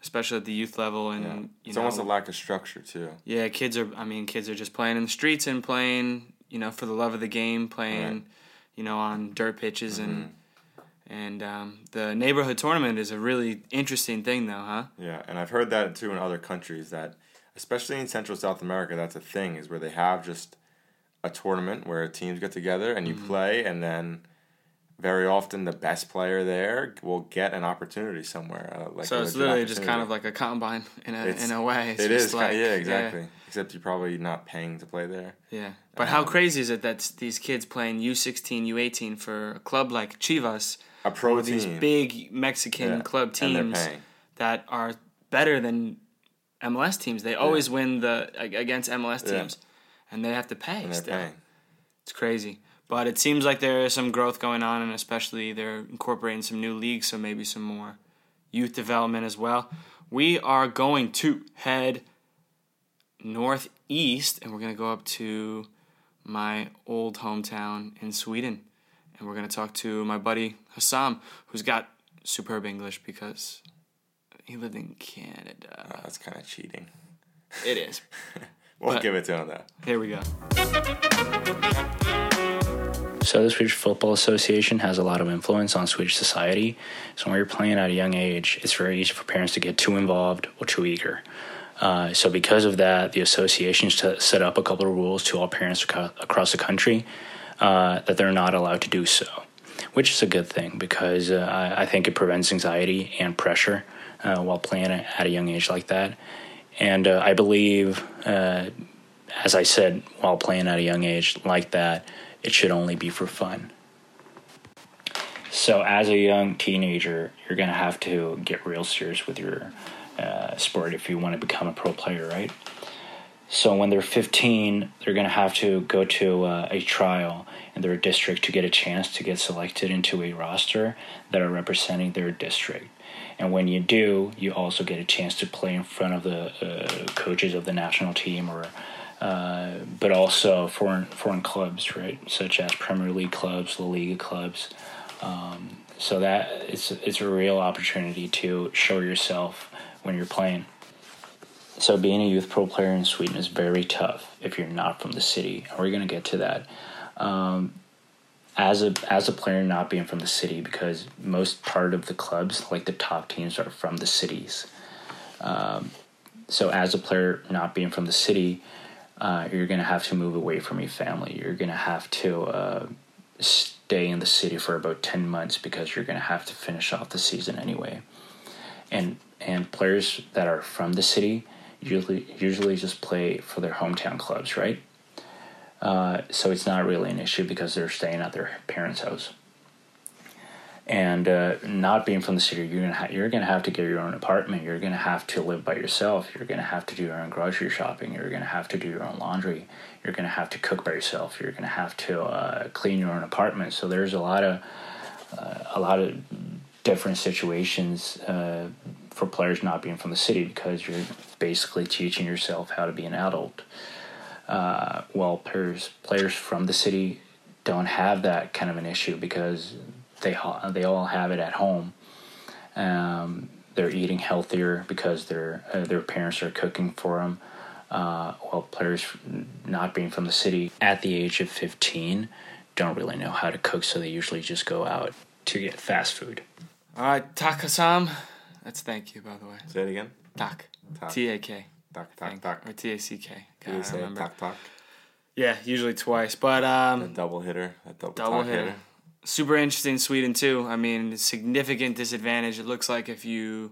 especially at the youth level, and Yeah. you It's know, almost a lack of structure too. yeah, kids are. I mean, kids are just playing in the streets and playing, you know, for the love of the game, playing, Right. you know, on dirt pitches Mm-hmm. and um, the neighborhood tournament is a really interesting thing, though, huh? Yeah, and I've heard that too in other countries that, especially in Central South America, that's a thing is where they have just a tournament where teams get together and you Mm-hmm. play, and then very often the best player there will get an opportunity somewhere. Uh, like so it's literally just kind of like a combine in a It's- in a way. It's It is, like, yeah, exactly. Except you're probably not paying to play there. Yeah, but how Um, crazy is it that these kids playing U sixteen, U eighteen for a club like Chivas, A pro these big Mexican Yeah, club teams that are better than MLS teams? They always win the against MLS Yeah. teams, and they have to pay. still. paying. It's crazy. But it seems like there is some growth going on, and especially they're incorporating some new leagues, so maybe some more youth development as well. We are going to head northeast, and we're going to go up to my old hometown in Sweden. And we're going to talk to my buddy Hassam, who's got superb English because he lived in Canada. Oh, that's kind of cheating. It is. We'll But- give it to him though. Here we go. So the Swedish Football Association has a lot of influence on Swedish society. So when you're playing at a young age, it's very easy for parents to get too involved or too eager. Uh, so because of that, the association st- set up a couple of rules to all parents across the country uh, that they're not allowed to do so, which is a good thing because uh, I, I think it prevents anxiety and pressure uh, while playing at a young age like that. And uh, I believe, uh, as I said, while playing at a young age like that, it should only be for fun. So, as a young teenager, you're going to have to get real serious with your uh, sport if you want to become a pro player, right? So, when they're 15, they're going to have to go to uh, a trial in their district to get a chance to get selected into a roster that are representing their district. And when you do, you also get a chance to play in front of the uh, coaches of the national team or uh, but also foreign foreign clubs, right, such as Premier League clubs, La Liga clubs. Um, so that it's it's a real opportunity to show yourself when you're playing. So being a youth pro player in Sweden is very tough if you're not from the city, and we're gonna get to that. Um, as a as a player not being from the city, because most part of the clubs, like the top teams, are from the cities. Um, so as a player not being from the city, uh, you're to have to move away from your family. You're to have to uh, stay in the city for about 10 months because you're to have to finish off the season anyway. And and players that are from the city usually usually just play for their hometown clubs, right? Uh, so it's not really an issue because they're staying at their parents' house. And uh, not being from the city, you're gonna ha- you're gonna have to get your own apartment. You're gonna have to live by yourself. You're gonna have to do your own grocery shopping. You're gonna have to do your own laundry. You're gonna have to cook by yourself. You're gonna have to uh, clean your own apartment. So there's a lot of uh, a lot of different situations uh, for players not being from the city because you're basically teaching yourself how to be an adult. Uh, well, players players from the city don't have that kind of an issue because they ha- they all have it at home. Um, they're eating healthier because their uh, their parents are cooking for them. Uh, while players not being from the city at the age of 15 don't really know how to cook, so they usually just go out to get fast food. All right, Takasam. That's thank you, by the way. Say it again. Tak. Tak. T A K. Tak, tak, tak. Or T A C K. Can you say it? Tak, tak. Yeah, usually twice. But A um, double hitter. A double, double tak hitter. Super interesting Sweden too. I mean, significant disadvantage. It looks like if you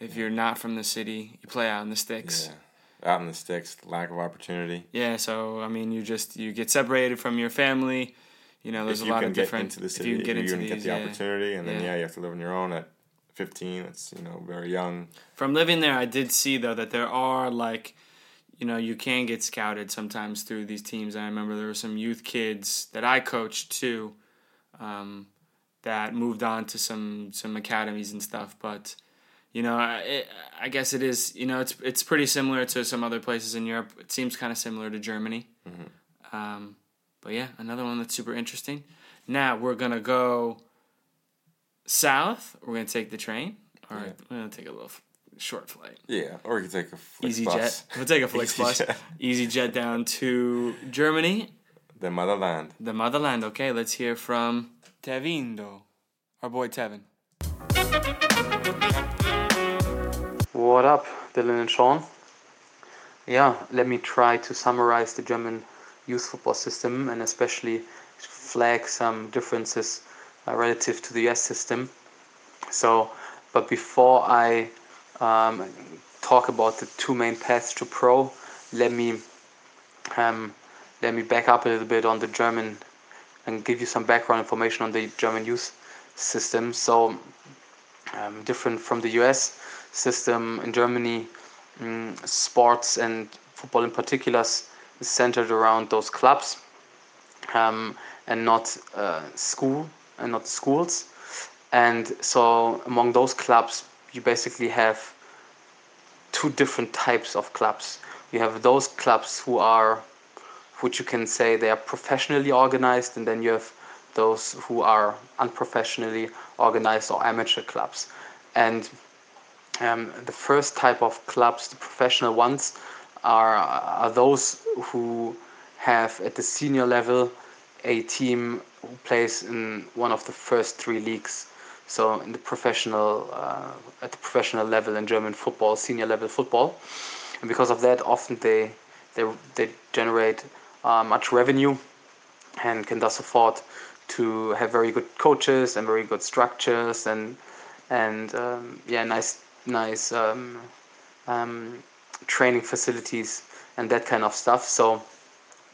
if you're not from the city, you play out in the sticks. Yeah. Out in the sticks, lack of opportunity. Yeah, so I mean, you just you get separated from your family. You know, there's if a you lot can of get different. into the if city, you get you're into gonna these, get the yeah. opportunity, and then Yeah. yeah, you have to live on your own at 15. that's you know very young. From living there, I did see though that there are like, you know, you can get scouted sometimes through these teams. I remember there were some youth kids that I coached too, um, that moved on to some some academies and stuff. But you know, I, it, I guess it is. You know, it's it's pretty similar to some other places in Europe. It seems kind of similar to Germany. Um, but yeah, another one that's super interesting. Now we're gonna go south. We're gonna take the train. All right, we're gonna take a little short flight. Yeah, or you can take a Flix Easy bus. jet. We'll take a Flix Easy bus. jet. Easy jet down to Germany, The motherland. the motherland. Okay, let's hear from Tevindo, our boy Tevin. What up, Dylan and Sean? Yeah, let me try to summarize the German youth football system and especially flag some differences uh, relative to the US system. So, but before I um, talk about the two main paths to pro, let me um, let me back up a little bit on the German and give you some background information on the German youth system. So, um, different from the US system in Germany, mm, sports and football in particular is centered around those clubs um, and not uh, school and not the schools. And so among those clubs, you basically have two different types of clubs. You have those clubs who are, which you can say they are professionally organized, and then you have those who are unprofessionally organized or amateur clubs. And um, the first type of clubs, the professional ones, are, are those who have at the senior level a team who plays in one of the first three leagues. So in the professional, uh, at the professional level in German football, senior level football, and because of that, often they they they generate uh, much revenue and can thus afford to have very good coaches and very good structures and and um, yeah, nice nice um, um, training facilities and that kind of stuff. So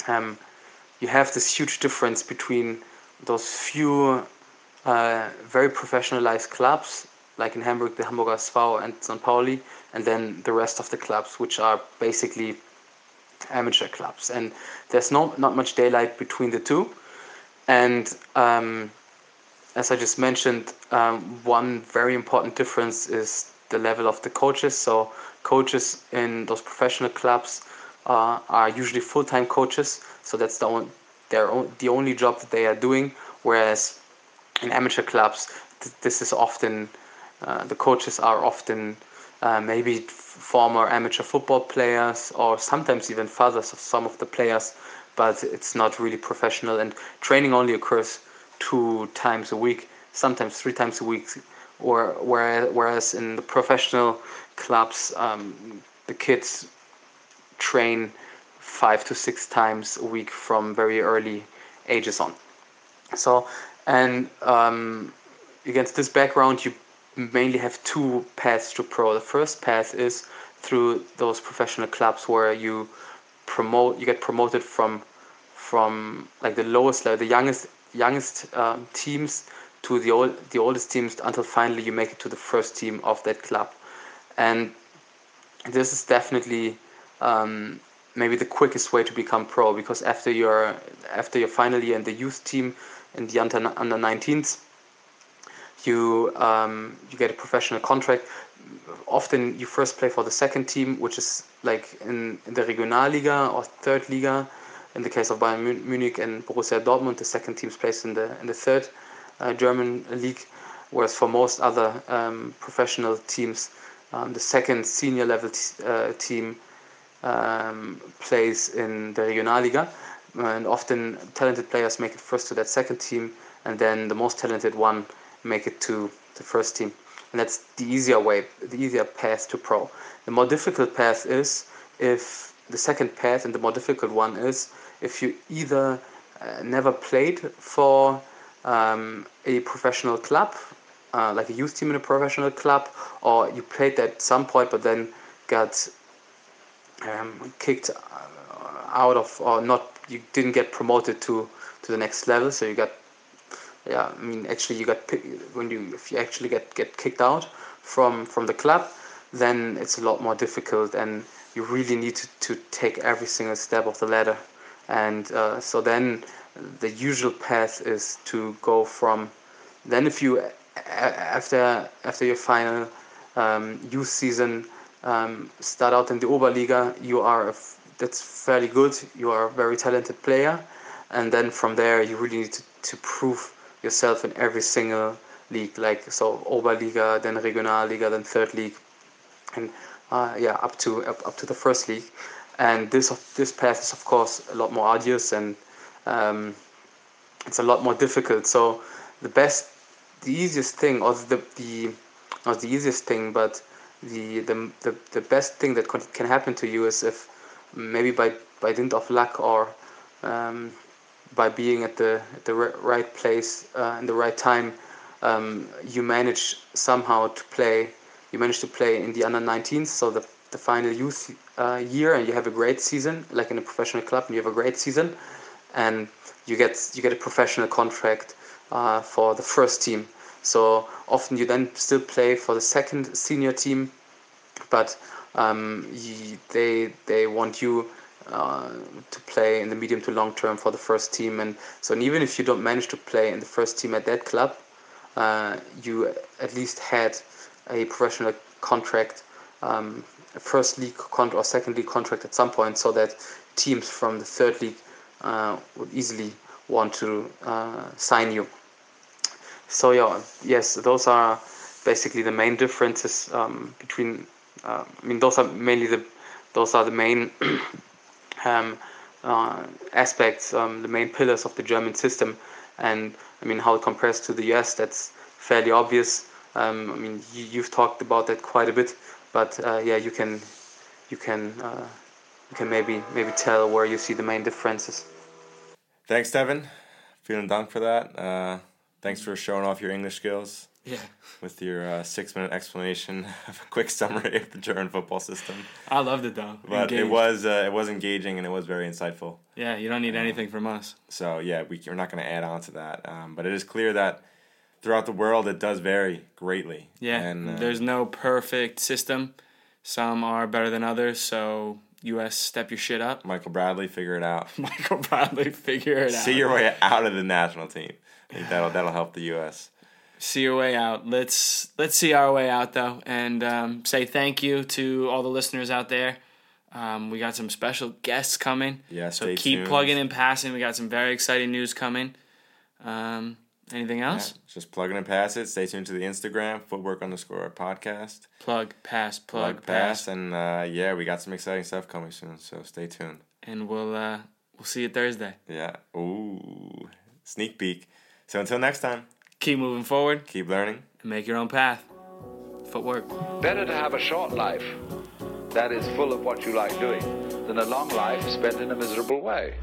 um, you have this huge difference between those few uh, very professionalized clubs, like in Hamburg, the Hamburger SV and St. Pauli, and then the rest of the clubs, which are basically amateur clubs. And there's not, not much daylight between the two. And um, as I just mentioned, um, one very important difference is the level of the coaches. So coaches in those professional clubs uh, are usually full-time coaches. So that's the only, the only job that they are doing. Whereas in amateur clubs, th- this is often uh, the coaches are often uh, maybe former amateur football players or sometimes even fathers of some of the players, but it's not really professional. And training only occurs two times a week, sometimes three times a week. Or whereas, whereas in the professional clubs, um, the kids train five to six times a week from very early ages on. So, and um, against this background, you mainly have two paths to pro. The first path is through those professional clubs where you promote, you get promoted from from like the lowest level, the youngest youngest um, teams to the old the oldest teams until finally you make it to the first team of that club, and this is definitely um, maybe the quickest way to become pro because after your after you're finally in the youth team in the under under 19s you um, you get a professional contract. Often you first play for the second team which is like in, in the Regionalliga or third liga. In the case of Bayern Munich and Borussia Dortmund the second team's place in the in the third uh, German league whereas for most other um, professional teams um, the second senior level t- uh, team um, plays in the Regionalliga, and often talented players make it first to that second team, and then the most talented one make it to the first team, and that's the easier way, the easier path to pro. The more difficult path is if the second path, and the more difficult one is if you either uh, never played for um, a professional club, uh, like a youth team in a professional club, or you played at some point but then got um, kicked uh, out of or not you didn't get promoted to to the next level so you got yeah, I mean, actually, you got when you if you actually get get kicked out from from the club, then it's a lot more difficult, and you really need to, to take every single step of the ladder, and uh, so then the usual path is to go from then if you after after your final um, youth season um, start out in the Oberliga, you are a, that's fairly good. You are a very talented player, and then from there you really need to, to prove yourself in every single league, like so Oberliga, then Regionalliga, then third league, and uh, yeah, up to up, up to the first league. And this this path is of course a lot more arduous and um, it's a lot more difficult. So the best, the easiest thing, or the the not the easiest thing, but the the the, the best thing that can happen to you is if maybe by by dint of luck or um, by being at the at the right place uh, in the right time, um, you manage somehow to play. You manage to play in the under 19s, so the the final youth uh, year, and you have a great season, like in a professional club, and you have a great season, and you get you get a professional contract uh, for the first team. So often you then still play for the second senior team, but um, you, they they want you uh, to play in the medium to long term for the first team. And so and even if you don't manage to play in the first team at that club, uh, you at least had a professional contract, um, first league contract or second league contract at some point, so that teams from the third league uh, would easily want to uh, sign you. So yeah, yes, those are basically the main differences um, between. Uh, I mean, those are mainly the those are the main um, uh, aspects, um, the main pillars of the German system, and I mean how it compares to the US. That's fairly obvious. Um, I mean, you, have talked about that quite a bit, but uh, yeah, you can you can uh, you can maybe maybe tell where you see the main differences. Thanks, Devin. Feeling done for that. Thanks for showing off your English skills. Yeah. With your uh, six minute explanation of a quick summary of the German football system. I loved it though. But Engaged. it was uh, it was engaging and it was very insightful. Yeah, you don't need anything from us. So yeah, we, we're not going to add on to that. Um, but it is clear that throughout the world it does vary greatly. Yeah. And uh, there's no perfect system. Some are better than others. So U.S. step your shit up. Michael Bradley, figure it out. Michael Bradley, figure it out. See your way out of the national team. That'll that'll help the U.S. See your way out. Let's let's see our way out though, and um, say thank you to all the listeners out there. Um, we got some special guests coming. Yeah, so keep tuned. plugging and passing. We got some very exciting news coming. Um, Anything else? Yeah, just plug it and pass it. Stay tuned to the Instagram, footwork underscore podcast. Plug, pass, plug, plug pass. pass. And uh, yeah, we got some exciting stuff coming soon, so stay tuned. And we'll uh, we'll see you Thursday. Yeah. Ooh. Sneak peek. So until next time, keep moving forward, keep learning, and make your own path. Footwork. Better to have a short life that is full of what you like doing than a long life spent in a miserable way.